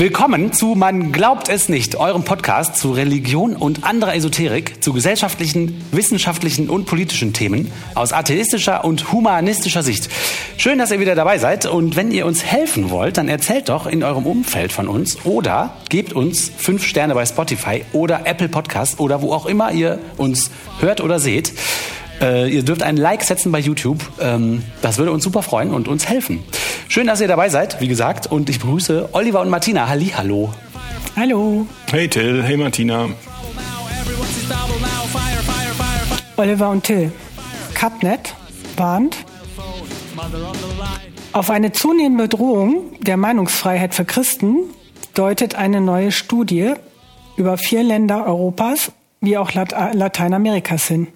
Willkommen zu Man glaubt es nicht, eurem Podcast zu Religion und anderer Esoterik, zu gesellschaftlichen, wissenschaftlichen und politischen Themen aus atheistischer und humanistischer Sicht. Schön, dass ihr wieder dabei seid und wenn ihr uns helfen wollt, dann erzählt doch in eurem Umfeld von uns oder gebt uns fünf Sterne bei Spotify oder Apple Podcast oder wo auch immer ihr uns hört oder seht. Äh, ihr dürft ein Like setzen bei YouTube. Ähm, das würde uns super freuen und uns helfen. Schön, dass ihr dabei seid, wie gesagt. Und ich begrüße Oliver und Martina. Halli, hallo. Hallo. Hey Till, hey Martina. Oliver und Till. Cutnet warnt auf eine zunehmende Bedrohung der Meinungsfreiheit für Christen deutet eine neue Studie über vier Länder Europas wie auch Lateinamerikas hin.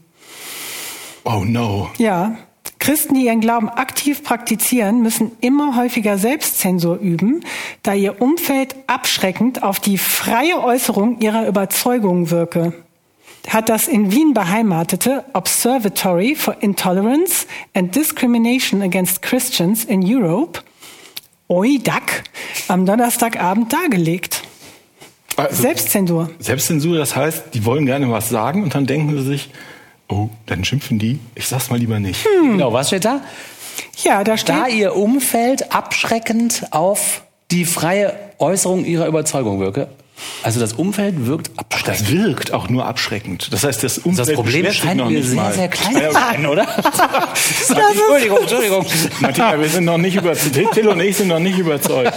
Oh no. Ja. Christen, die ihren Glauben aktiv praktizieren, müssen immer häufiger Selbstzensur üben, da ihr Umfeld abschreckend auf die freie Äußerung ihrer Überzeugungen wirke. Hat das in Wien beheimatete Observatory for Intolerance and Discrimination Against Christians in Europe, OIDAC, am Donnerstagabend dargelegt. Also, Selbstzensur. Selbstzensur, das heißt, die wollen gerne was sagen und dann denken sie sich, Oh, dann schimpfen die. Ich sag's mal lieber nicht. Hm. Genau, was steht da? Ja, da steht. Da ihr Umfeld abschreckend auf die freie Äußerung ihrer Überzeugung wirke. Also das Umfeld wirkt abschreckend. Das wirkt auch nur abschreckend. Das heißt, das Umfeld Das Problem scheint noch mir nicht sehr, mal. sehr klein zu sein, oder? Entschuldigung, Entschuldigung. Martina, wir sind noch nicht überzeugt. Till und ich sind noch nicht überzeugt.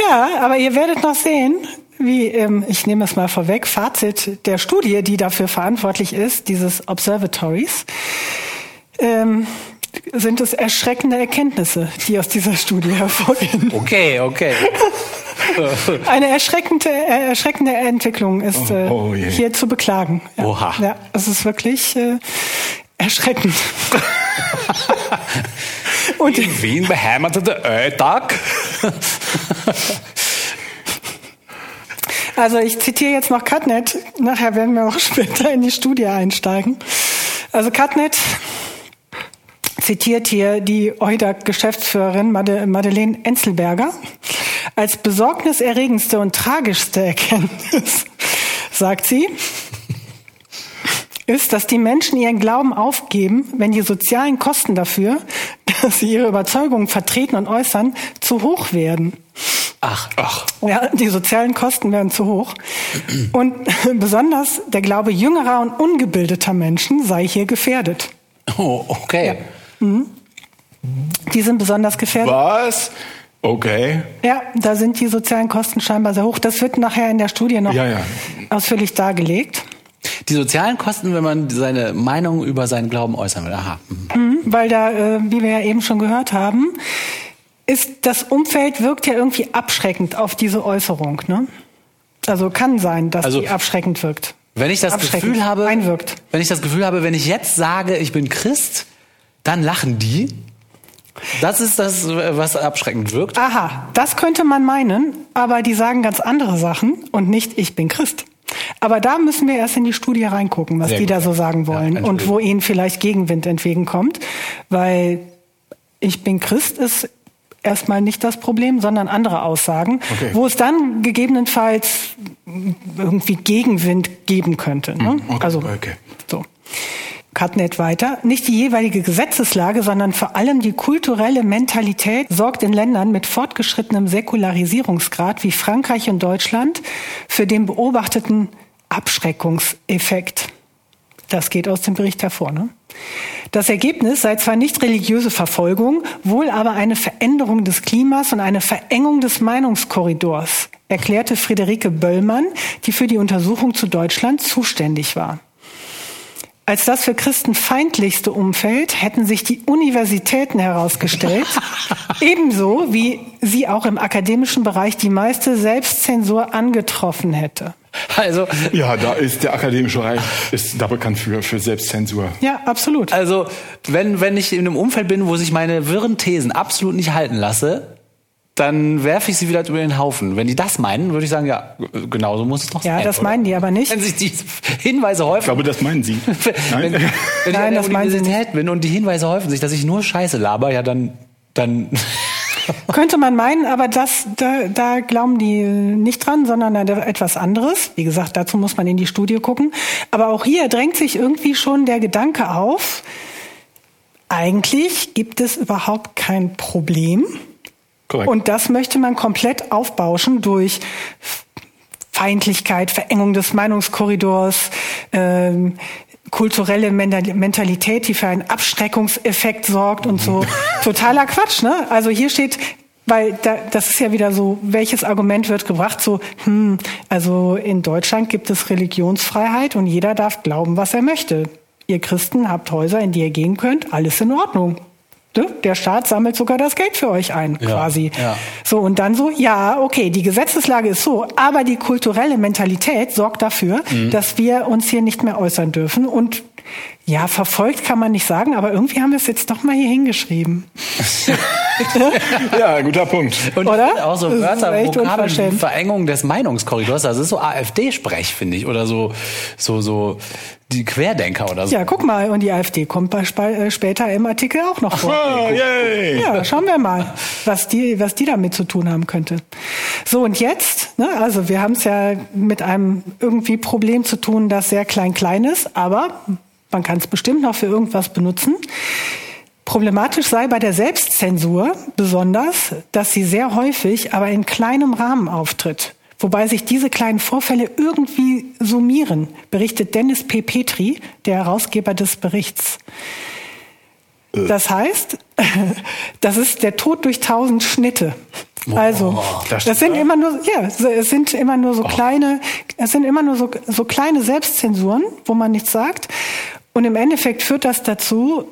Ja, aber ihr werdet noch sehen, wie, ähm, ich nehme es mal vorweg, Fazit der Studie, die dafür verantwortlich ist, dieses Observatories, ähm, sind es erschreckende Erkenntnisse, die aus dieser Studie hervorgehen. Okay, okay. Eine erschreckende, äh, erschreckende Entwicklung ist äh, Oh, oh hier zu beklagen. Ja. Oha. Ja, es ist wirklich äh, erschreckend. Und In Wien beheimatete Ötag. Also ich zitiere jetzt noch Cutnet, nachher werden wir auch später in die Studie einsteigen. Also Cutnet zitiert hier die EUDAC-Geschäftsführerin Made- Madeleine Enzelberger als besorgniserregendste und tragischste Erkenntnis, sagt sie, ist, dass die Menschen ihren Glauben aufgeben, wenn die sozialen Kosten dafür, dass sie ihre Überzeugungen vertreten und äußern, zu hoch werden. Ach, ach. Ja, die sozialen Kosten werden zu hoch. Und besonders der Glaube jüngerer und ungebildeter Menschen sei hier gefährdet. Oh, okay. Die sind besonders gefährdet. Was? Okay. Ja, da sind die sozialen Kosten scheinbar sehr hoch. Das wird nachher in der Studie noch Ja, ja. ausführlich dargelegt. Die sozialen Kosten, wenn man seine Meinung über seinen Glauben äußern will. Aha. Mhm. Weil da, äh, wie wir ja eben schon gehört haben, ist das Umfeld wirkt ja irgendwie abschreckend auf diese Äußerung. Ne? Also kann sein, dass Also- die abschreckend wirkt. Wenn ich das Gefühl habe, einwirkt. wenn ich das Gefühl habe, wenn ich jetzt sage, ich bin Christ, dann lachen die. Das ist das, was abschreckend wirkt. Aha, das könnte man meinen, aber die sagen ganz andere Sachen und nicht ich bin Christ. Aber da müssen wir erst in die Studie reingucken, was Sehr die gut, da so sagen wollen Ja, und wo ihnen vielleicht Gegenwind entgegenkommt, weil ich bin Christ ist erstmal nicht das Problem, sondern andere Aussagen, Okay. wo es dann gegebenenfalls irgendwie Gegenwind geben könnte. Ne? Hm, okay, also okay. so. Cutnet weiter. Nicht die jeweilige Gesetzeslage, sondern vor allem die kulturelle Mentalität sorgt in Ländern mit fortgeschrittenem Säkularisierungsgrad wie Frankreich und Deutschland für den beobachteten Abschreckungseffekt. Das geht aus dem Bericht hervor. Ne? Das Ergebnis sei zwar nicht religiöse Verfolgung, wohl aber eine Veränderung des Klimas und eine Verengung des Meinungskorridors, erklärte Friederike Böllmann, die für die Untersuchung zu Deutschland zuständig war. Als das für Christen feindlichste Umfeld hätten sich die Universitäten herausgestellt, ebenso wie sie auch im akademischen Bereich die meiste Selbstzensur angetroffen hätte. Also, Ja, da ist der akademische Bereich ist da bekannt für, für Selbstzensur. Ja, absolut. also wenn, wenn ich in einem Umfeld bin, wo sich meine wirren Thesen absolut nicht halten lasse, dann werfe ich sie wieder über den Haufen. Wenn die das meinen, würde ich sagen, ja, genau so muss es doch Ja, sein. das oder? meinen die aber nicht. Wenn sich die Hinweise häufen. Ich glaube, das meinen Sie. wenn, wenn Nein? Nein, das meinen sie Universität bin und die Hinweise häufen sich, dass ich nur Scheiße laber, ja, dann, dann Könnte man meinen, aber das, da, da glauben die nicht dran, sondern an etwas anderes. Wie gesagt, dazu muss man in die Studie gucken. Aber auch hier drängt sich irgendwie schon der Gedanke auf, eigentlich gibt es überhaupt kein Problem. Korrekt. Und das möchte man komplett aufbauschen durch Feindlichkeit, Verengung des Meinungskorridors, ähm, kulturelle Mentalität, die für einen Abschreckungseffekt sorgt und so. Totaler Quatsch, ne? Also hier steht, weil da, das ist ja wieder so, welches Argument wird gebracht? So, hm, also in Deutschland gibt es Religionsfreiheit und jeder darf glauben, was er möchte. Ihr Christen habt Häuser, in die ihr gehen könnt, alles in Ordnung. Ne? Der Staat sammelt sogar das Geld für euch ein, ja, quasi. Ja. So, und dann so, ja, okay, die Gesetzeslage ist so, aber die kulturelle Mentalität sorgt dafür, mhm. dass wir uns hier nicht mehr äußern dürfen. Und ja, verfolgt kann man nicht sagen, aber irgendwie haben wir es jetzt doch mal hier hingeschrieben. ja, guter Punkt. Und Oder? auch so Wörter, Vokabeln, Verengung des Meinungskorridors, das ist so AfD-Sprech, finde ich, oder so, so, so, die Querdenker oder so. Ja, guck mal, und die AfD kommt bei, äh, später im Artikel auch noch vor. Oh, yay. Ja, schauen wir mal, was die, was die damit zu tun haben könnte. So, und jetzt, ne, also wir haben es ja mit einem irgendwie Problem zu tun, das sehr klein-klein ist, aber man kann es bestimmt noch für irgendwas benutzen. Problematisch sei bei der Selbstzensur besonders, dass sie sehr häufig, aber in kleinem Rahmen auftritt. Wobei sich diese kleinen Vorfälle irgendwie summieren, berichtet Dennis P. Petri, der Herausgeber des Berichts. Äh. Das heißt, das ist der Tod durch tausend Schnitte. Also, oh, das, das, sind immer nur, ja, es sind immer nur so oh. kleine, es sind immer nur so, so kleine Selbstzensuren, wo man nichts sagt. Und im Endeffekt führt das dazu,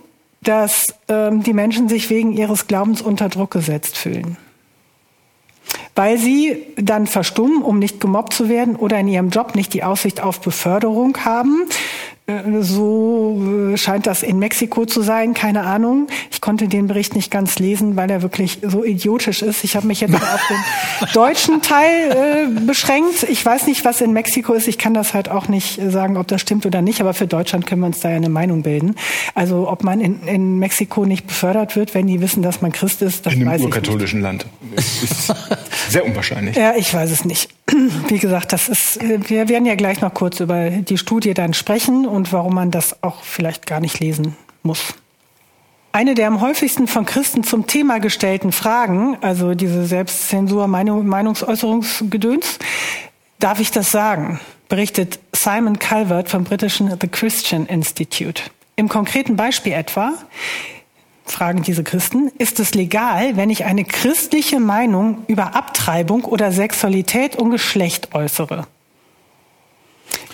dass ähm, die Menschen sich wegen ihres Glaubens unter Druck gesetzt fühlen. Weil sie dann verstummen, um nicht gemobbt zu werden oder in ihrem Job nicht die Aussicht auf Beförderung haben, so äh, scheint das in Mexiko zu sein, keine Ahnung. Ich konnte den Bericht nicht ganz lesen, weil er wirklich so idiotisch ist. Ich habe mich jetzt auf den deutschen Teil äh, beschränkt. Ich weiß nicht, was in Mexiko ist. Ich kann das halt auch nicht sagen, ob das stimmt oder nicht. Aber für Deutschland können wir uns da ja eine Meinung bilden. Also ob man in, in Mexiko nicht befördert wird, wenn die wissen, dass man Christ ist, das in weiß ich nicht. In einem urkatholischen Land. Ist sehr unwahrscheinlich. Ja, ich weiß es nicht. Wie gesagt, das ist, äh, wir werden ja gleich noch kurz über die Studie dann sprechen und warum man das auch vielleicht gar nicht lesen muss. Eine der am häufigsten von Christen zum Thema gestellten Fragen, also diese Selbstzensur, Meinungsäußerungsgedöns, darf ich das sagen, berichtet Simon Calvert vom britischen The Christian Institute. Im konkreten Beispiel etwa, fragen diese Christen, ist es legal, wenn ich eine christliche Meinung über Abtreibung oder Sexualität und Geschlecht äußere?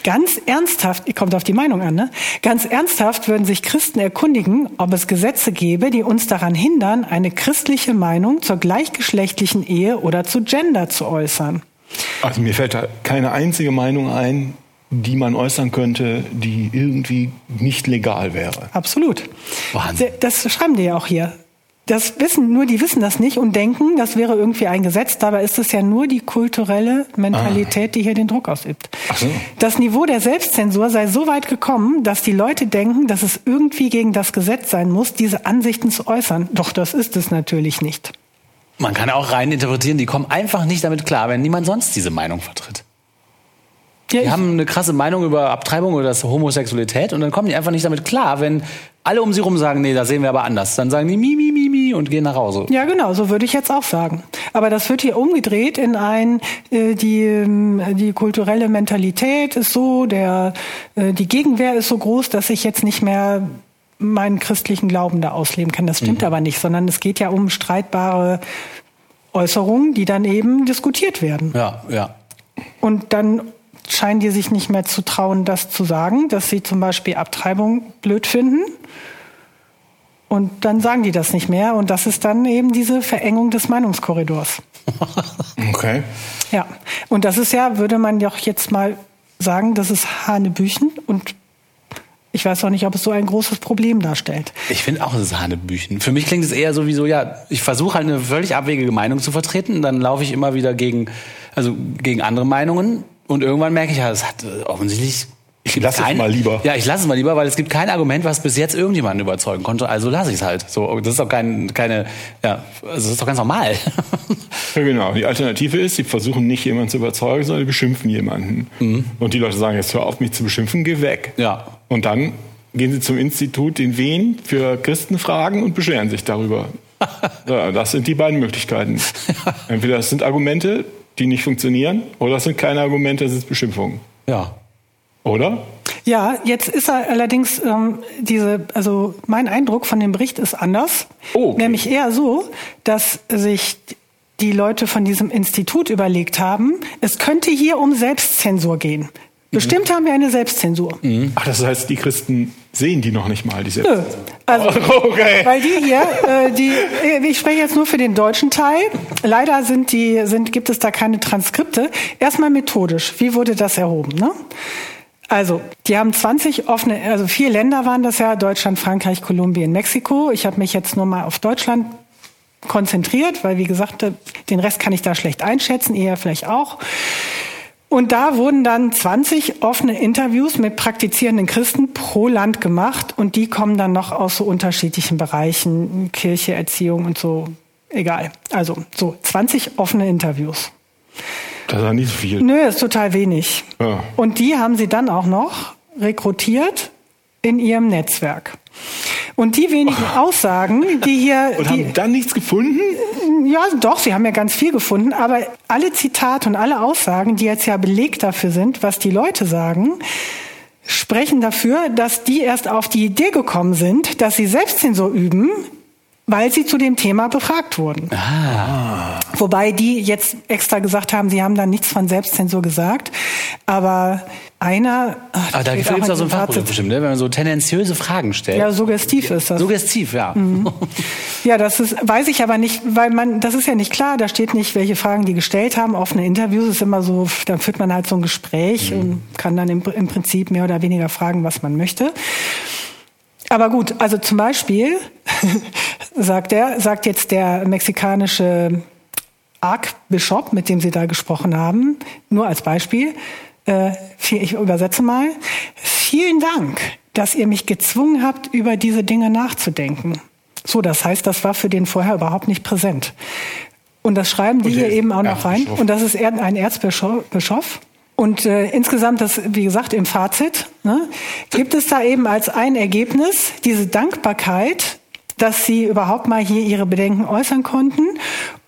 Ganz ernsthaft, kommt auf die Meinung an, ne? Ganz ernsthaft würden sich Christen erkundigen, ob es Gesetze gäbe, die uns daran hindern, eine christliche Meinung zur gleichgeschlechtlichen Ehe oder zu Gender zu äußern. Also mir fällt da keine einzige Meinung ein, die man äußern könnte, die irgendwie nicht legal wäre. Absolut. Wahnsinn. Das schreiben die ja auch hier. Das wissen nur, die wissen das nicht und denken, das wäre irgendwie ein Gesetz. Dabei ist es ja nur die kulturelle Mentalität, ah. die hier den Druck ausübt. Ach so. Das Niveau der Selbstzensur sei so weit gekommen, dass die Leute denken, dass es irgendwie gegen das Gesetz sein muss, diese Ansichten zu äußern. Doch das ist es natürlich nicht. Man kann auch rein interpretieren, die kommen einfach nicht damit klar, wenn niemand sonst diese Meinung vertritt. Ja, die haben eine krasse Meinung über Abtreibung oder das Homosexualität und dann kommen die einfach nicht damit klar, wenn alle um sie rum sagen, nee, das sehen wir aber anders. Dann sagen die mi, mi, mi, mi und gehen nach Hause. Ja, genau, so würde ich jetzt auch sagen. Aber das wird hier umgedreht in ein, äh, die, äh, die kulturelle Mentalität ist so, der, äh, die Gegenwehr ist so groß, dass ich jetzt nicht mehr meinen christlichen Glauben da ausleben kann. Das stimmt mhm. aber nicht, sondern es geht ja um streitbare Äußerungen, die dann eben diskutiert werden. Ja, ja. Und dann scheinen die sich nicht mehr zu trauen, das zu sagen, dass sie zum Beispiel Abtreibung blöd finden. Und dann sagen die das nicht mehr. Und das ist dann eben diese Verengung des Meinungskorridors. Okay. Ja. Und das ist ja, würde man doch jetzt mal sagen, das ist Hanebüchen. Und ich weiß auch nicht, ob es so ein großes Problem darstellt. Ich finde auch, es ist Hanebüchen. Für mich klingt es eher sowieso, ja, ich versuche halt eine völlig abwegige Meinung zu vertreten. Dann laufe ich immer wieder gegen, also gegen andere Meinungen und irgendwann merke ich, ja, das hat äh, offensichtlich Ich lasse es mal lieber. Ja, ich lasse es mal lieber, weil es gibt kein Argument, was bis jetzt irgendjemanden überzeugen konnte. Also lasse ich es halt. So, das ist doch kein, keine, ja, also das ist doch ganz normal. Ja, genau. Die Alternative ist, sie versuchen nicht jemanden zu überzeugen, sondern sie beschimpfen jemanden. Mhm. Und die Leute sagen, jetzt hör auf, mich zu beschimpfen, geh weg. Ja. Und dann gehen sie zum Institut in Wien für Christenfragen und beschweren sich darüber. ja, das sind die beiden Möglichkeiten. Entweder das sind Argumente, die nicht funktionieren, oder das sind keine Argumente, das ist Beschimpfung. Ja. Oder? Ja, jetzt ist er allerdings ähm, diese, also mein Eindruck von dem Bericht ist anders. Oh, okay. Nämlich eher so, dass sich die Leute von diesem Institut überlegt haben, es könnte hier um Selbstzensur gehen. Bestimmt haben wir eine Selbstzensur. Ach, das heißt, die Christen sehen die noch nicht mal, die Nö. Also, Okay. weil die hier, äh, die, äh, ich spreche jetzt nur für den deutschen Teil. Leider sind die, sind, gibt es da keine Transkripte. Erstmal methodisch. Wie wurde das erhoben? Ne? Also, die haben 20 offene, also vier Länder waren das ja, Deutschland, Frankreich, Kolumbien, Mexiko. Ich habe mich jetzt nur mal auf Deutschland konzentriert, weil wie gesagt, den Rest kann ich da schlecht einschätzen, eher vielleicht auch. Und da wurden dann 20 offene Interviews mit praktizierenden Christen pro Land gemacht und die kommen dann noch aus so unterschiedlichen Bereichen, Kirche, Erziehung und so, egal. Also so 20 offene Interviews. Das ist ja nicht so viel. Nö, ist total wenig. Ja. Und die haben sie dann auch noch rekrutiert in ihrem Netzwerk. Und die wenigen Aussagen, die hier, Und die, haben dann nichts gefunden? ja, doch, sie haben ja ganz viel gefunden, aber alle Zitate und alle Aussagen, die jetzt ja Beleg dafür sind, was die Leute sagen, sprechen dafür, dass die erst auf die Idee gekommen sind, dass sie Selbstzensur üben, weil sie zu dem Thema befragt wurden. Wobei die jetzt extra gesagt haben, sie haben da nichts von Selbstzensur gesagt. Aber einer. ach, Aber da gibt es auch so ein Fachbegriff Fazit. bestimmt, ne? wenn man so tendenziöse Fragen stellt. Ja, suggestiv ist das. Suggestiv, ja. Ja, das ist, weiß ich aber nicht, weil man, das ist ja nicht klar, da steht nicht, welche Fragen die gestellt haben. Offene Interviews ist immer so, dann führt man halt so ein Gespräch und kann dann im, im Prinzip mehr oder weniger fragen, was man möchte. Aber gut, also zum Beispiel sagt er, sagt jetzt der mexikanische Archbishop, mit dem Sie da gesprochen haben, nur als Beispiel, äh, viel- ich übersetze mal, vielen Dank, dass ihr mich gezwungen habt, über diese Dinge nachzudenken. So, das heißt, das war für den vorher überhaupt nicht präsent. Und das schreiben die hier eben auch noch rein. Und das ist ein Erzbischof. Bischof. Und äh, insgesamt, das, wie gesagt, im Fazit, ne, gibt es da eben als ein Ergebnis diese Dankbarkeit, dass sie überhaupt mal hier ihre Bedenken äußern konnten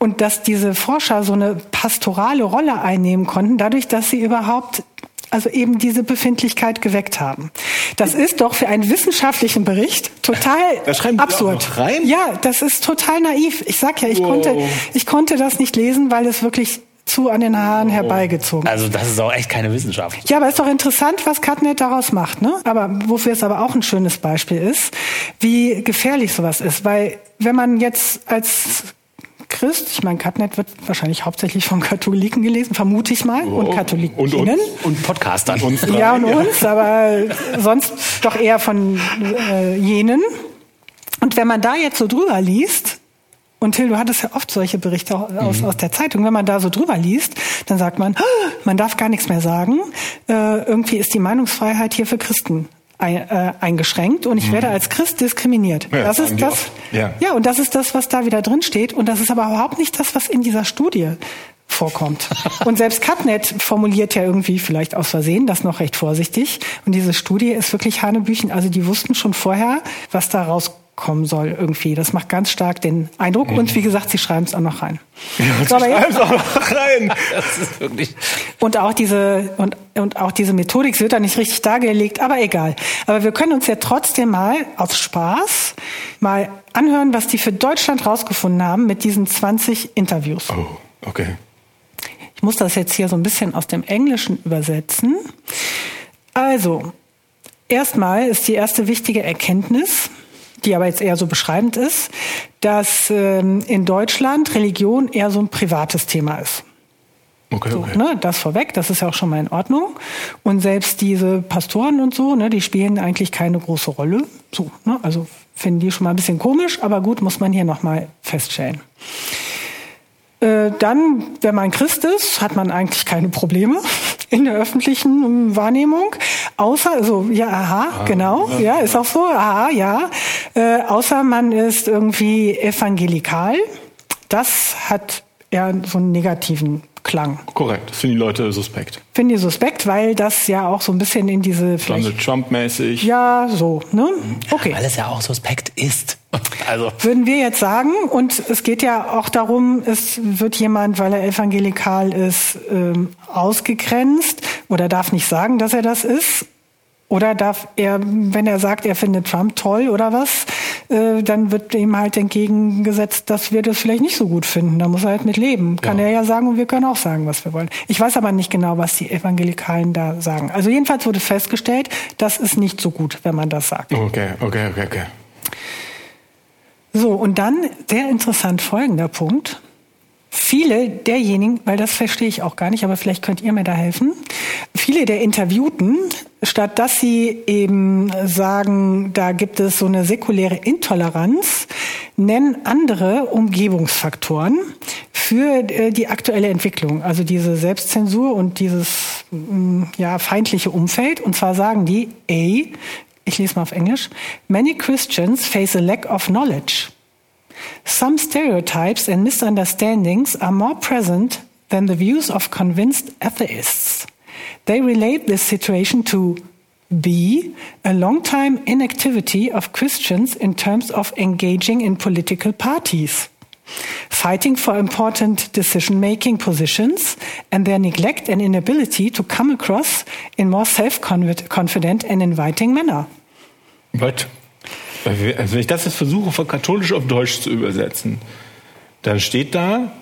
und dass diese Forscher so eine pastorale Rolle einnehmen konnten, dadurch, dass sie überhaupt also eben diese Befindlichkeit geweckt haben. Das ist doch für einen wissenschaftlichen Bericht total absurd. Ja, das ist total naiv. Ich sag ja, ich Wow. konnte, ich konnte das nicht lesen, weil es wirklich zu an den Haaren herbeigezogen. Also das ist auch echt keine Wissenschaft. Ja, aber ist doch interessant, was Katnet daraus macht, ne? Aber wofür es aber auch ein schönes Beispiel ist, wie gefährlich sowas ist, weil wenn man jetzt als Christ, ich meine, Katnet wird wahrscheinlich hauptsächlich von Katholiken gelesen, vermute ich mal, und Katholikinnen. Und uns. Und Podcastern. Uns drei, Ja, und uns, aber sonst doch eher von äh, jenen. Und wenn man da jetzt so drüber liest, und Till, du hattest ja oft solche Berichte au- aus, aus der Zeitung, wenn man da so drüber liest, dann sagt man, "Ah, man darf gar nichts mehr sagen. Äh, irgendwie ist die Meinungsfreiheit hier für Christen ein, äh, eingeschränkt und ich werde als Christ diskriminiert. Ja, das ist das. Ja. ja, und das ist das, was da wieder drin steht. Und das ist aber überhaupt nicht das, was in dieser Studie vorkommt. Und selbst Katnet formuliert ja irgendwie, vielleicht aus Versehen, das noch recht vorsichtig. Und diese Studie ist wirklich Hanebüchen. Also die wussten schon vorher, was da rauskommen soll irgendwie. Das macht ganz stark den Eindruck. Und wie gesagt, sie schreiben es auch noch rein. So, aber jetzt- Schreib's auch noch rein. Das ist wirklich. und auch diese und, und auch diese Methodik sie wird da nicht richtig dargelegt, aber egal. Aber wir können uns ja trotzdem mal aus Spaß mal anhören, was die für Deutschland rausgefunden haben mit diesen 20 Interviews. Oh, okay. Ich muss das jetzt hier so ein bisschen aus dem Englischen übersetzen. Also, erstmal ist die erste wichtige Erkenntnis, die aber jetzt eher so beschreibend ist, dass ähm, in Deutschland Religion eher so ein privates Thema ist. Okay, So, okay. ne, das vorweg, das ist ja auch schon mal in Ordnung. Und selbst diese Pastoren und so, ne, die spielen eigentlich keine große Rolle. So, ne, also finden die schon mal ein bisschen komisch, aber gut, muss man hier nochmal feststellen. Äh, dann, wenn man Christ ist, hat man eigentlich keine Probleme in der öffentlichen Wahrnehmung. Außer, also, ja, aha, ah, genau, ja, ja, ist auch so, aha, ja. Äh, außer man ist irgendwie evangelikal. Das hat eher so einen negativen Klang. Korrekt, das finden die Leute suspekt. Finden die suspekt, weil das ja auch so ein bisschen in diese... Donald Trump-mäßig. Ja, so, ne? Okay. Ja, weil es ja auch suspekt ist. Also. Würden wir jetzt sagen, und es geht ja auch darum, es wird jemand, weil er evangelikal ist, ähm, ausgegrenzt oder darf nicht sagen, dass er das ist. Oder darf er, wenn er sagt, er findet Trump toll oder was, äh, dann wird ihm halt entgegengesetzt, dass wir das vielleicht nicht so gut finden. Da muss er halt mit leben. Kann ja. er ja sagen und wir können auch sagen, was wir wollen. Ich weiß aber nicht genau, was die Evangelikalen da sagen. Also jedenfalls wurde festgestellt, das ist nicht so gut, wenn man das sagt. Okay, okay, okay, okay. So, und dann sehr interessant folgender Punkt. Viele derjenigen, weil das verstehe ich auch gar nicht, aber vielleicht könnt ihr mir da helfen. Viele der Interviewten, statt dass sie eben sagen, da gibt es so eine säkuläre Intoleranz, nennen andere Umgebungsfaktoren für äh, die aktuelle Entwicklung, also diese Selbstzensur und dieses mm, ja, feindliche Umfeld. Und zwar sagen die, A, ich lese mal auf Englisch, many Christians face a lack of knowledge. Some stereotypes and misunderstandings are more present than the views of convinced atheists. They relate this situation to B, a long-time inactivity of Christians in terms of engaging in political parties, fighting for important decision-making positions, and their neglect and inability to come across in more self-confident and inviting manner. But Also wenn ich das jetzt versuche, von katholisch auf Deutsch zu übersetzen, dann steht da,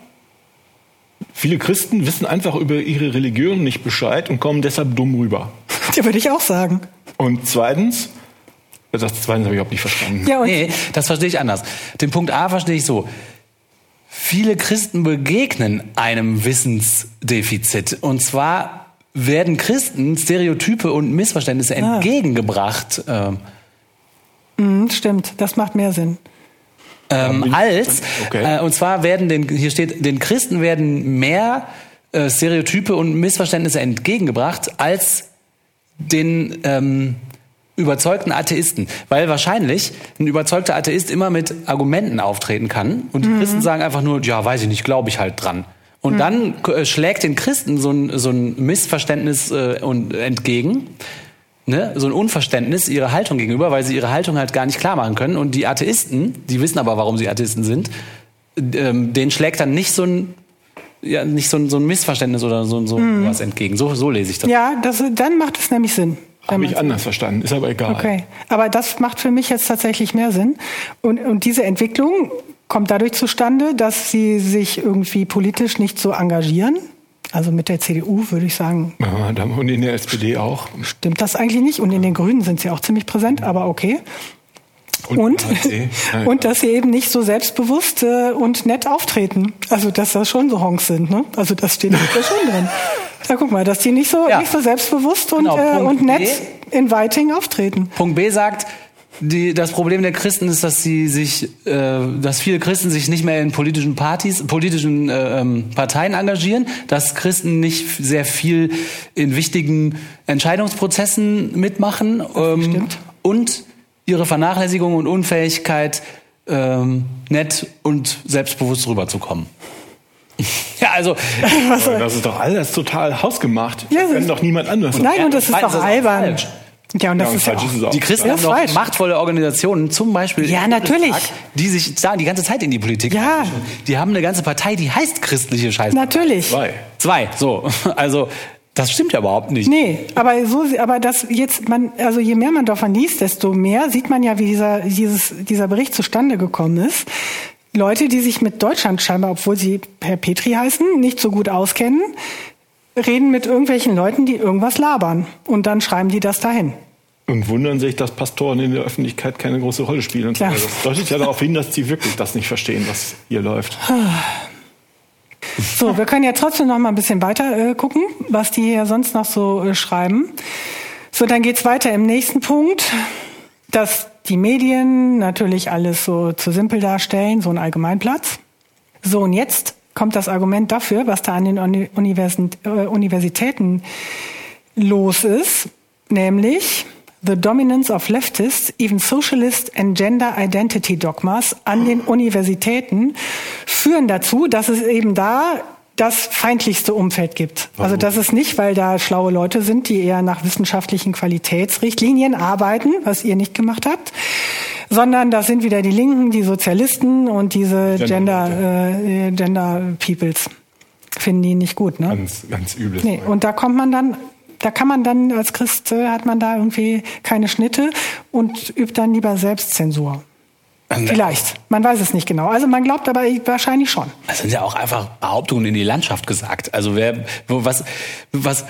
viele Christen wissen einfach über ihre Religion nicht Bescheid und kommen deshalb dumm rüber. Ja, würde ich auch sagen. Und zweitens, das zweitens habe ich überhaupt nicht verstanden. Ja, nee, das verstehe ich anders. Den Punkt A verstehe ich so. Viele Christen begegnen einem Wissensdefizit. Und zwar werden Christen Stereotype und Missverständnisse ah. entgegengebracht. Ähm, Mhm, stimmt, das macht mehr Sinn. Ähm, als, okay. äh, und zwar werden den, hier steht, den Christen werden mehr äh, Stereotype und Missverständnisse entgegengebracht als den ähm, überzeugten Atheisten. Weil wahrscheinlich ein überzeugter Atheist immer mit Argumenten auftreten kann und die mhm. Christen sagen einfach nur, ja, weiß ich nicht, glaube ich halt dran. Und mhm. dann äh, schlägt den Christen so ein, so ein Missverständnis äh, und, entgegen ne, so ein Unverständnis ihrer Haltung gegenüber, weil sie ihre Haltung halt gar nicht klar machen können. Und die Atheisten, die wissen aber, warum sie Atheisten sind, ähm, denen schlägt dann nicht so ein ja, nicht so ein, so ein Missverständnis oder so, so mhm. was entgegen. So, so lese ich das. Ja, das, dann macht es nämlich Sinn. Habe ich anders verstanden, ist aber egal. Okay, aber das macht für mich jetzt tatsächlich mehr Sinn. Und, und diese Entwicklung kommt dadurch zustande, dass sie sich irgendwie politisch nicht so engagieren, also mit der CDU würde ich sagen. Ja, und in der SPD auch. Stimmt das eigentlich nicht? Und in den Grünen sind sie auch ziemlich präsent, aber okay. Und, und, und, dass sie eben nicht so selbstbewusst äh, und nett auftreten. Also dass das schon so Honks sind. Ne? Also das steht da schon drin. Ja, guck mal, dass die nicht so, ja. nicht so selbstbewusst und, genau, äh, und nett B. inviting auftreten. Punkt B sagt, die, das Problem der Christen ist, dass sie sich, äh, dass viele Christen sich nicht mehr in politischen Partys, politischen äh, ähm, Parteien engagieren, dass Christen nicht sehr viel in wichtigen Entscheidungsprozessen mitmachen ähm, und ihre Vernachlässigung und Unfähigkeit, ähm, nett und selbstbewusst rüberzukommen. ja, also das ist doch alles total hausgemacht. Ja, das können doch niemand anders. Nein, und das ist doch albern. Falsch. Ja, und das ja, ist ja auch, die Christen haben noch falsch. machtvolle Organisationen, zum Beispiel ja, natürlich. die sich sagen die ganze Zeit in die Politik. Ja. Die haben eine ganze Partei, die heißt christliche Scheiße. Natürlich. Zwei. Zwei, so. Also das stimmt ja überhaupt nicht. Nee, aber so, aber das jetzt man, also je mehr man davon liest, desto mehr sieht man ja, wie dieser, dieses, dieser Bericht zustande gekommen ist. Leute, die sich mit Deutschland scheinbar, obwohl sie per Petri heißen, nicht so gut auskennen, reden mit irgendwelchen Leuten, die irgendwas labern. Und dann schreiben die das dahin. Und wundern sich, dass Pastoren in der Öffentlichkeit keine große Rolle spielen. Klar. Das deutet ja darauf hin, dass sie wirklich das nicht verstehen, was hier läuft. So, wir können ja trotzdem noch mal ein bisschen weiter äh, gucken, was die hier sonst noch so äh, schreiben. So, dann geht's weiter im nächsten Punkt, dass die Medien natürlich alles so zu simpel darstellen, so ein Allgemeinplatz. So, und jetzt kommt das Argument dafür, was da an den äh, Universitäten los ist, nämlich The Dominance of Leftists, even Socialist and Gender Identity Dogmas an den Universitäten führen dazu, dass es eben da das feindlichste Umfeld gibt. Warum? Also das ist nicht, weil da schlaue Leute sind, die eher nach wissenschaftlichen Qualitätsrichtlinien arbeiten, was ihr nicht gemacht habt, sondern das sind wieder die Linken, die Sozialisten und diese Gender, Gender, äh, Gender Peoples. Finden die nicht gut, ne? Ganz, ganz übles. Nee, und da kommt man dann da kann man dann als Christ äh, hat man da irgendwie keine Schnitte und übt dann lieber Selbstzensur. Vielleicht. Man weiß es nicht genau. Also man glaubt aber wahrscheinlich schon. Das sind ja auch einfach Behauptungen in die Landschaft gesagt. Also wer, was, was,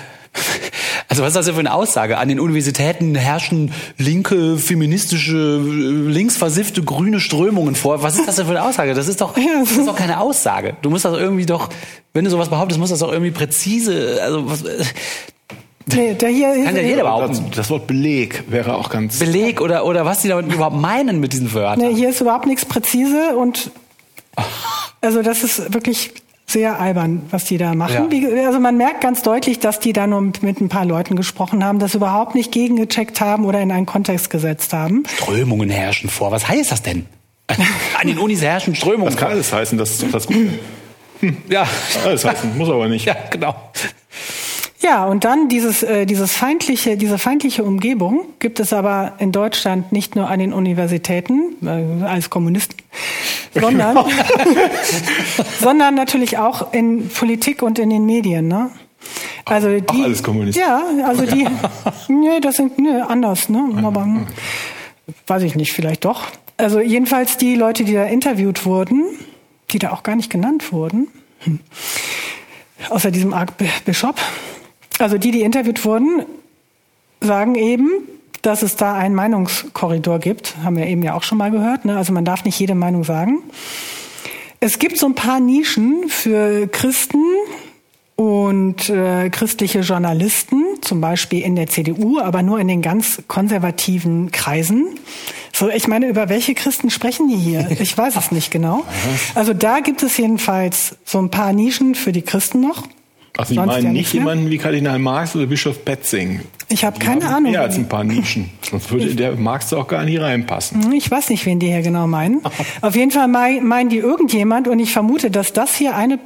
also was ist das denn für eine Aussage? An den Universitäten herrschen linke, feministische, linksversiffte, grüne Strömungen vor. Was ist das denn für eine Aussage? Das ist doch, das ist doch keine Aussage. Du musst das irgendwie doch, wenn du sowas behauptest, musst du das doch irgendwie präzise, also was, Nee, der hier Kann ja jeder behaupten. Das, das, Wort Beleg wäre auch ganz. Beleg oder, oder was die damit überhaupt meinen mit diesen Wörtern. Nee, hier ist überhaupt nichts präzise und also das ist wirklich sehr albern, was die da machen. Ja. Also man merkt ganz deutlich, dass die da nur mit ein paar Leuten gesprochen haben, das überhaupt nicht gegengecheckt haben oder in einen Kontext gesetzt haben. Strömungen herrschen vor. Was heißt das denn? An den Unis herrschen Strömungen. Das kann alles heißen, das ist doch das Gute. Hm. Ja. Alles heißen, muss aber nicht. Ja, genau. Ja, und dann dieses, äh, dieses feindliche, diese feindliche Umgebung gibt es aber in Deutschland nicht nur an den Universitäten äh, als Kommunisten, sondern, sondern natürlich auch in Politik und in den Medien. Ne? Also die, Auch alles Kommunisten. Ja, also die, nee, das sind nee, anders, ne? Aber weiß ich nicht, vielleicht doch. Also jedenfalls die Leute, die da interviewt wurden, die da auch gar nicht genannt wurden, hm, außer diesem Archbishop, also die, die interviewt wurden, sagen eben, dass es da einen Meinungskorridor gibt. Haben wir eben ja auch schon mal gehört. Ne? Also man darf nicht jede Meinung sagen. Es gibt so ein paar Nischen für Christen und äh, christliche Journalisten, zum Beispiel in der CDU, aber nur in den ganz konservativen Kreisen. So, ich meine, über welche Christen sprechen die hier? Ich weiß es nicht genau. Also da gibt es jedenfalls so ein paar Nischen für die Christen noch. Also meinen ja nicht jemanden wie Kardinal Marx oder Bischof Petzing? Ich habe keine Ahnung. Mehr als ein paar Nischen. Sonst würde ich, der Marx auch gar nicht reinpassen. Ich weiß nicht, wen die hier genau meinen. Auf jeden Fall meinen die irgendjemand und ich vermute, dass das hier eine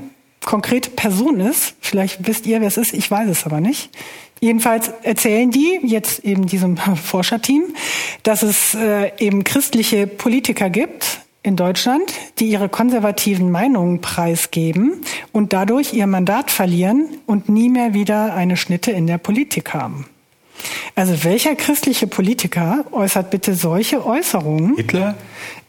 konkrete Person ist. Vielleicht wisst ihr, wer es ist, ich weiß es aber nicht. Jedenfalls erzählen die, jetzt eben diesem Forscherteam, dass es äh, eben christliche Politiker gibt, in Deutschland, die ihre konservativen Meinungen preisgeben und dadurch ihr Mandat verlieren und nie mehr wieder eine Schnitte in der Politik haben. Also welcher christliche Politiker äußert bitte solche Äußerungen? Hitler?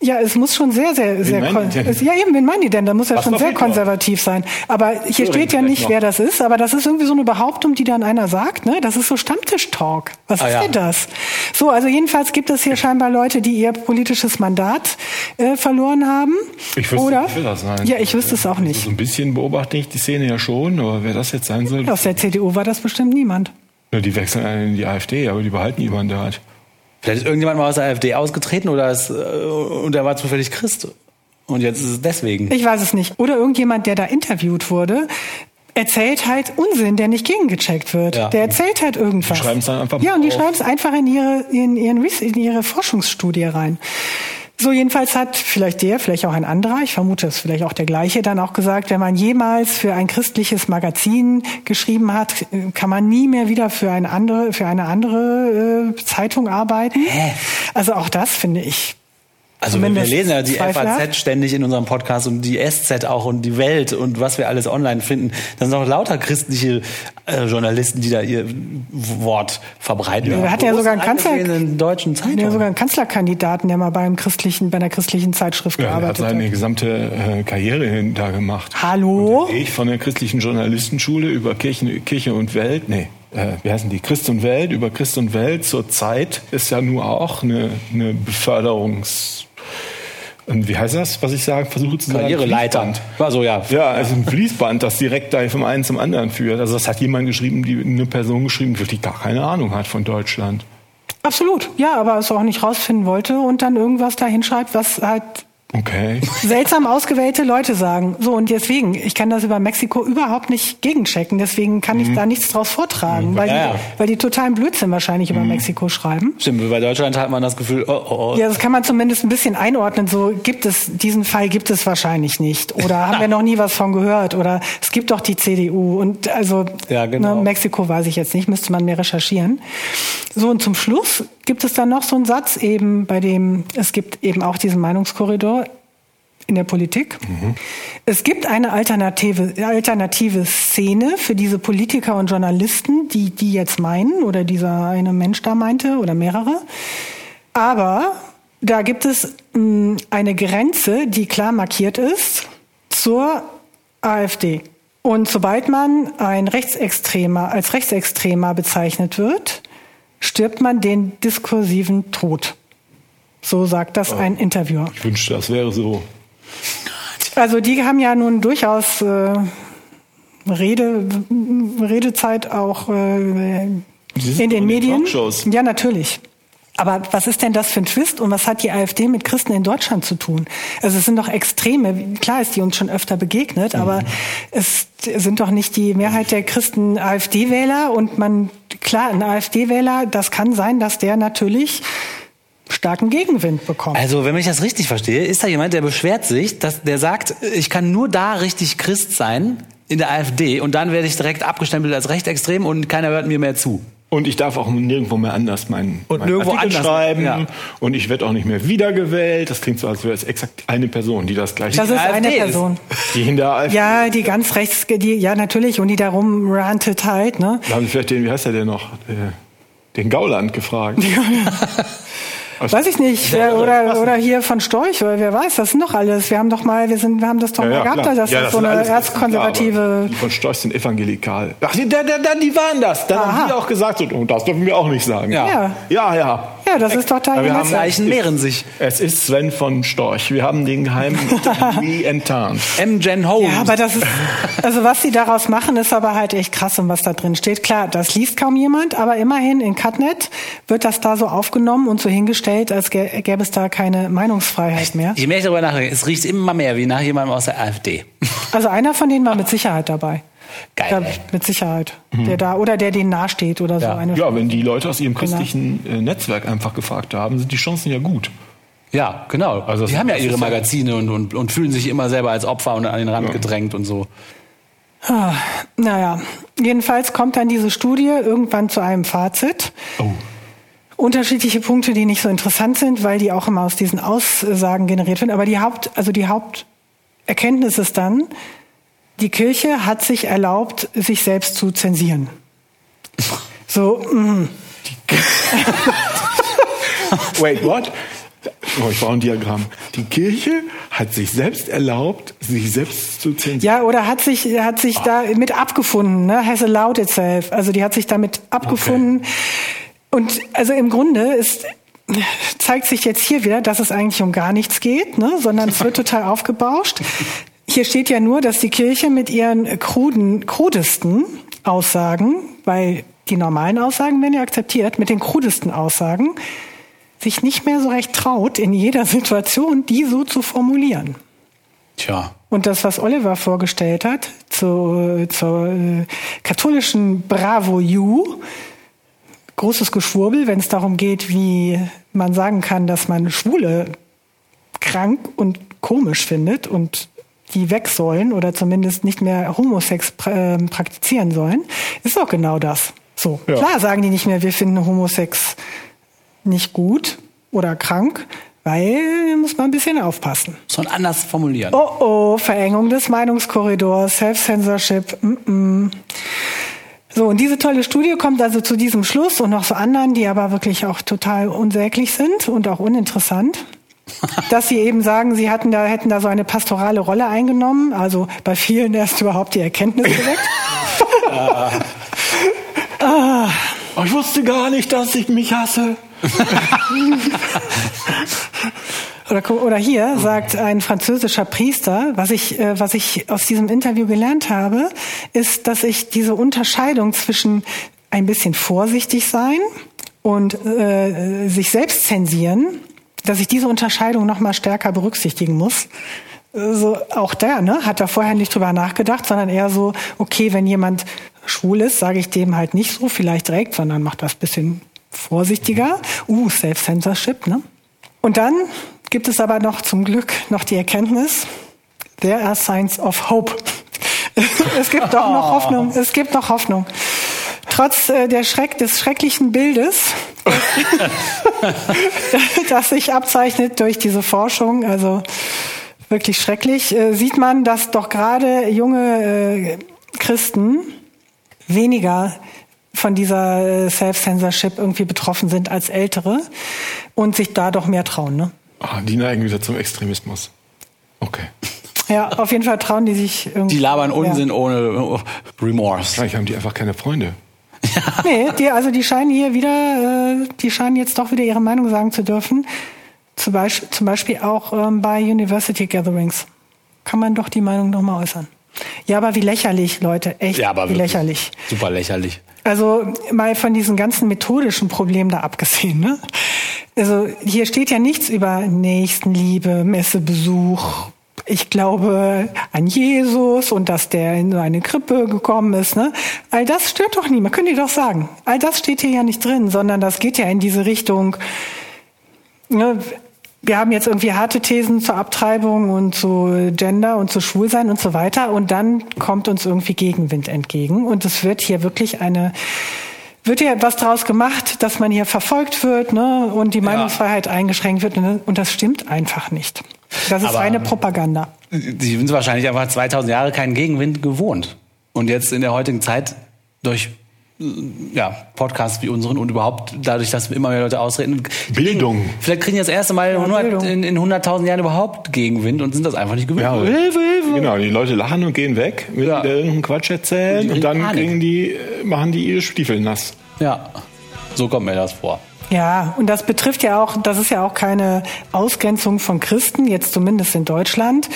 Ja, es muss schon sehr, sehr, sehr. Es, ja, eben, wen meinen die denn? Da muss er schon sehr konservativ sein. Aber hier Hören steht ja nicht, noch. wer das ist. Aber das ist irgendwie so eine Behauptung, die dann einer sagt. Ne? Das ist so Stammtisch-Talk. Was ah, ist ja. denn das? So, also jedenfalls gibt es hier scheinbar Leute, die ihr politisches Mandat äh, verloren haben. Ich wüsste Oder? nicht, das sein. Ja, ich wüsste es auch nicht. Also so ein bisschen beobachte ich die Szene ja schon, aber wer das jetzt sein soll. Aus der CDU war das bestimmt niemand. Ja, die wechseln in die AfD, aber die behalten ihr Mandat. Vielleicht ist irgendjemand mal aus der AfD ausgetreten oder ist, äh, und er war zufällig Christ. Und jetzt ist es deswegen. Ich weiß es nicht. Oder irgendjemand, der da interviewt wurde, erzählt halt Unsinn, der nicht gegengecheckt wird. Ja. Der erzählt halt irgendwas. Die schreiben es dann einfach Ja, und die schreiben es einfach in ihre, in, ihren, in ihre Forschungsstudie rein. So jedenfalls hat vielleicht der, vielleicht auch ein anderer, ich vermute es vielleicht auch der gleiche, dann auch gesagt, wenn man jemals für ein christliches Magazin geschrieben hat, kann man nie mehr wieder für eine andere, für eine andere äh, Zeitung arbeiten. Hä? Also auch das finde ich also wir lesen ja die FAZ ständig in unserem Podcast und die SZ auch und die Welt und was wir alles online finden. Da sind auch lauter christliche äh, Journalisten, die da ihr Wort verbreiten. Ja. Er hat ja sogar einen Kanzler, in deutschen Zeitungen. Ja sogar einen Kanzlerkandidaten, der mal beim christlichen, bei einer christlichen Zeitschrift ja, gearbeitet hat. Er hat seine gesamte äh, Karriere da gemacht. Hallo? Und ich von der christlichen Journalistenschule über Kirchen, Kirche und Welt, nee, äh, wie heißen die, Christ und Welt, über Christ und Welt zur Zeit ist ja nur auch eine, eine Beförderungs- wie heißt das, was ich sage, versuche zu sagen? Karriereleiter. War so, ja. Ja, also ein Fließband, das direkt da vom einen zum anderen führt. Also das hat jemand geschrieben, die eine Person geschrieben, die gar keine Ahnung hat von Deutschland. Absolut, ja, aber es auch nicht rausfinden wollte und dann irgendwas da hinschreibt, was halt Okay. seltsam ausgewählte Leute sagen. So, und deswegen, ich kann das über Mexiko überhaupt nicht gegenchecken, deswegen kann ich da nichts draus vortragen, weil, Ja. Die, weil die totalen Blödsinn wahrscheinlich über Mexiko schreiben. Stimmt, bei Deutschland hat man das Gefühl, oh, oh, oh. Ja, das kann man zumindest ein bisschen einordnen. So gibt es, diesen Fall gibt es wahrscheinlich nicht. Oder haben wir noch nie was von gehört. Oder es gibt doch die CDU. Und also Ja, genau. ne, Mexiko weiß ich jetzt nicht, müsste man mehr recherchieren. So, und zum Schluss gibt es dann noch so einen Satz eben, bei dem es gibt eben auch diesen Meinungskorridor in der Politik. Es gibt eine alternative, alternative Szene für diese Politiker und Journalisten, die die jetzt meinen oder dieser eine Mensch da meinte oder mehrere. Aber da gibt es mh, eine Grenze, die klar markiert ist zur AfD. Und sobald man ein Rechtsextremer als Rechtsextremer bezeichnet wird, stirbt man den diskursiven Tod. So sagt das ein Interviewer. Ich wünschte, das wäre so. Also die haben ja nun durchaus äh, Rede, Redezeit auch äh, in den Medien. Talkshows. Ja, natürlich. Aber was ist denn das für ein Twist und was hat die AfD mit Christen in Deutschland zu tun? Also es sind doch Extreme. Klar ist die uns schon öfter begegnet, Mhm. aber es sind doch nicht die Mehrheit der Christen AfD-Wähler und man, klar, ein AfD-Wähler, das kann sein, dass der natürlich starken Gegenwind bekommt. Also, wenn ich das richtig verstehe, ist da jemand, der beschwert sich, dass der sagt, ich kann nur da richtig Christ sein in der AfD und dann werde ich direkt abgestempelt als rechtsextrem und keiner hört mir mehr zu. Und ich darf auch nirgendwo mehr anders meinen, Und meinen nirgendwo Artikel anders, schreiben. ja. Und ich werde auch nicht mehr wiedergewählt. Das klingt so, als wäre es exakt eine Person, die das gleich das ist AfD eine ist- Person. die hinter AfD. Ja, die ganz rechts, die, ja natürlich, und die darum rantet halt, ne? Da haben Sie vielleicht den, wie heißt der denn noch? Den Gauland gefragt. Aus- Weiß ich nicht, wer, oder, oder hier von Storch, oder wer weiß, das sind doch alles. Wir haben doch mal, wir sind, wir haben das doch Ja, mal ja, gehabt, klar. dass Ja, das so sind eine erzkonservative. Die von Storch sind evangelikal. Ach, die, da, da, da, die waren das. Dann Aha. haben die auch gesagt, so, oh, das dürfen wir auch nicht sagen. Ja. Ja. ja. Ja. Das ist doch jemand- haben- Zeichen mehren sich. Es ist Sven von Storch. Wir haben den geheimen wie enttarnt. M. Jen Holmes. Ja, aber das ist, also was sie daraus machen, ist aber halt echt krass, und was da drin steht. Klar, das liest kaum jemand, aber immerhin in Cutnet wird das da so aufgenommen und so hingestellt, als gä- gäbe es da keine Meinungsfreiheit mehr. Je mehr ich darüber nachdenke, es riecht immer mehr wie nach jemandem aus der AfD. Also einer von denen war mit Sicherheit dabei. Geil. Da, mit Sicherheit. Der da, oder der denen nahesteht oder so. Ja. Eine Ja, wenn die Leute aus ihrem christlichen äh, Netzwerk einfach gefragt haben, sind die Chancen ja gut. Ja, genau. Also die haben ja ihre ja- Magazine und, und, und fühlen sich immer selber als Opfer und an den Rand gedrängt und so. Ah, naja, jedenfalls kommt dann diese Studie irgendwann zu einem Fazit. Oh. Unterschiedliche Punkte, die nicht so interessant sind, weil die auch immer aus diesen Aussagen generiert werden. Aber die Haupt, also die Haupterkenntnis ist dann, die Kirche hat sich erlaubt, sich selbst zu zensieren. So, mm, Wait, what? Oh, ich brauche ein Diagramm. Die Kirche hat sich selbst erlaubt, sich selbst zu zensieren. ja, oder hat sich, hat sich da mit abgefunden, ne? Has allowed itself. Also die hat sich damit abgefunden. Und also im Grunde ist, zeigt sich jetzt hier wieder, dass es eigentlich um gar nichts geht, ne? sondern es wird total aufgebauscht. Hier steht ja nur, dass die Kirche mit ihren kruden, krudesten Aussagen, weil die normalen Aussagen werden ja akzeptiert, mit den krudesten Aussagen sich nicht mehr so recht traut, in jeder Situation die so zu formulieren. Tja. Und das, was Oliver vorgestellt hat zu, zur äh, katholischen Bravo You, großes Geschwurbel, wenn es darum geht, wie man sagen kann, dass man Schwule krank und komisch findet und die weg sollen oder zumindest nicht mehr Homosex pra äh, praktizieren sollen, ist auch genau das. So, Ja. klar sagen die nicht mehr, wir finden Homosex nicht gut oder krank, weil da muss man ein bisschen aufpassen. Man anders formulieren. Oh oh, Verengung des Meinungskorridors, Self-Censorship. Mm -mm. So, und diese tolle Studie kommt also zu diesem Schluss und noch so anderen, die aber wirklich auch total unsäglich sind und auch uninteressant. Dass sie eben sagen, sie hatten da, hätten da so eine pastorale Rolle eingenommen, also bei vielen erst überhaupt die Erkenntnis geweckt. Oh, ich wusste gar nicht, dass ich mich hasse. Oder, oder hier sagt ein französischer Priester, was ich, äh, was ich aus diesem Interview gelernt habe, ist, dass ich diese Unterscheidung zwischen ein bisschen vorsichtig sein und äh, sich selbst zensieren, dass ich diese Unterscheidung noch mal stärker berücksichtigen muss. So, auch der, ne, hat da vorher nicht drüber nachgedacht, sondern eher so, okay, wenn jemand schwul ist, sage ich dem halt nicht so, vielleicht direkt, sondern macht das bisschen vorsichtiger. Uh, Self-Censorship, ne? Und dann gibt es aber noch zum Glück noch die Erkenntnis, there are signs of hope. es gibt doch noch Hoffnung, es gibt noch Hoffnung. Trotz äh, der Schreck, des schrecklichen Bildes, das sich abzeichnet durch diese Forschung, also wirklich schrecklich, äh, sieht man, dass doch gerade junge äh, Christen weniger von dieser äh, Self-Censorship irgendwie betroffen sind als ältere und sich da doch mehr trauen. Ne? Ah, die neigen wieder zum Extremismus. Okay. Ja, auf jeden Fall trauen die sich irgendwie. Die labern Unsinn ja. ohne Remorse. Vielleicht haben die einfach keine Freunde. Ja. Nee, die, also die scheinen hier wieder, äh, die scheinen jetzt doch wieder ihre Meinung sagen zu dürfen. Zum Beispiel, zum Beispiel auch ähm, bei University Gatherings. Kann man doch die Meinung nochmal äußern. Ja, aber wie lächerlich, Leute. Echt ja, aber wie lächerlich. Super lächerlich. Also mal von diesen ganzen methodischen Problemen da abgesehen. Ne? Also hier steht ja nichts über Nächstenliebe, Messebesuch. Ich glaube an Jesus und dass der in so eine Krippe gekommen ist. Ne? All das stört doch niemand, könnt ihr doch sagen. All das steht hier ja nicht drin, sondern das geht ja in diese Richtung. Ne? wir haben jetzt irgendwie harte Thesen zur Abtreibung und zu Gender und zu Schwulsein und so weiter. Und dann kommt uns irgendwie Gegenwind entgegen. Und es wird hier wirklich eine, wird hier etwas draus gemacht, dass man hier verfolgt wird, ne, und die Meinungsfreiheit ja. eingeschränkt wird. Und das stimmt einfach nicht. Das ist Aber reine Propaganda. Sie sind wahrscheinlich einfach 2000 Jahre keinen Gegenwind gewohnt. Und jetzt in der heutigen Zeit durch ja, Podcasts wie unseren und überhaupt dadurch, dass immer mehr Leute ausreden. Bildung. Kriegen, vielleicht kriegen die das erste Mal ja, 100, in, in 100.000 Jahren überhaupt Gegenwind und sind das einfach nicht gewöhnt. Ja, Hilfe, Hilfe. Genau, die Leute lachen und gehen weg, wenn ja. die irgendeinen Quatsch erzählen und, und dann kriegen die, machen die ihre Stiefel nass. Ja, so kommt mir das vor. Ja, und das betrifft ja auch, das ist ja auch keine Ausgrenzung von Christen, jetzt zumindest in Deutschland.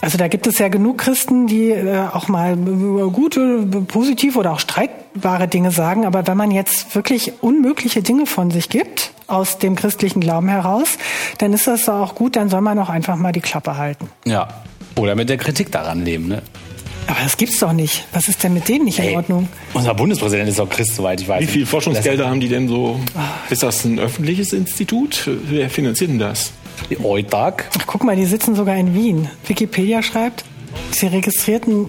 Also da gibt es ja genug Christen, die äh, auch mal gute, positive oder auch streitbare Dinge sagen. Aber wenn man jetzt wirklich unmögliche Dinge von sich gibt, aus dem christlichen Glauben heraus, dann ist das auch gut, dann soll man auch einfach mal die Klappe halten. Ja. Oder mit der Kritik daran leben, ne? Aber das gibt's doch nicht. Was ist denn mit denen nicht hey, in Ordnung? Unser Bundespräsident ist doch Christ, soweit ich weiß. Wie viel Forschungsgelder haben die denn so? Ist das ein öffentliches Institut? Wer finanziert denn das? Die Eutag. Ach, guck mal, die sitzen sogar in Wien. Wikipedia schreibt, sie registrierten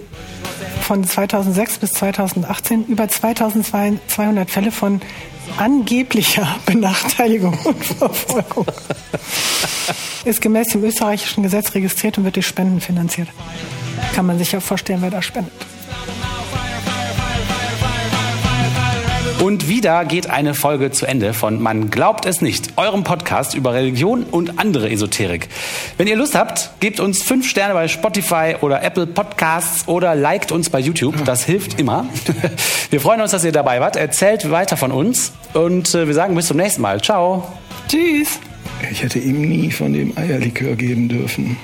von 2006 bis 2018 über 2200 Fälle von angeblicher Benachteiligung und Verfolgung. Ist gemäß dem österreichischen Gesetz registriert und wird durch Spenden finanziert. Kann man sich ja vorstellen, wer da spendet. Und wieder geht eine Folge zu Ende von Man glaubt es nicht, eurem Podcast über Religion und andere Esoterik. Wenn ihr Lust habt, gebt uns fünf Sterne bei Spotify oder Apple Podcasts oder liked uns bei YouTube. Das hilft immer. Wir freuen uns, dass ihr dabei wart. Erzählt weiter von uns und äh, wir sagen bis zum nächsten Mal. Ciao. Tschüss. Ich hätte ihm nie von dem Eierlikör geben dürfen.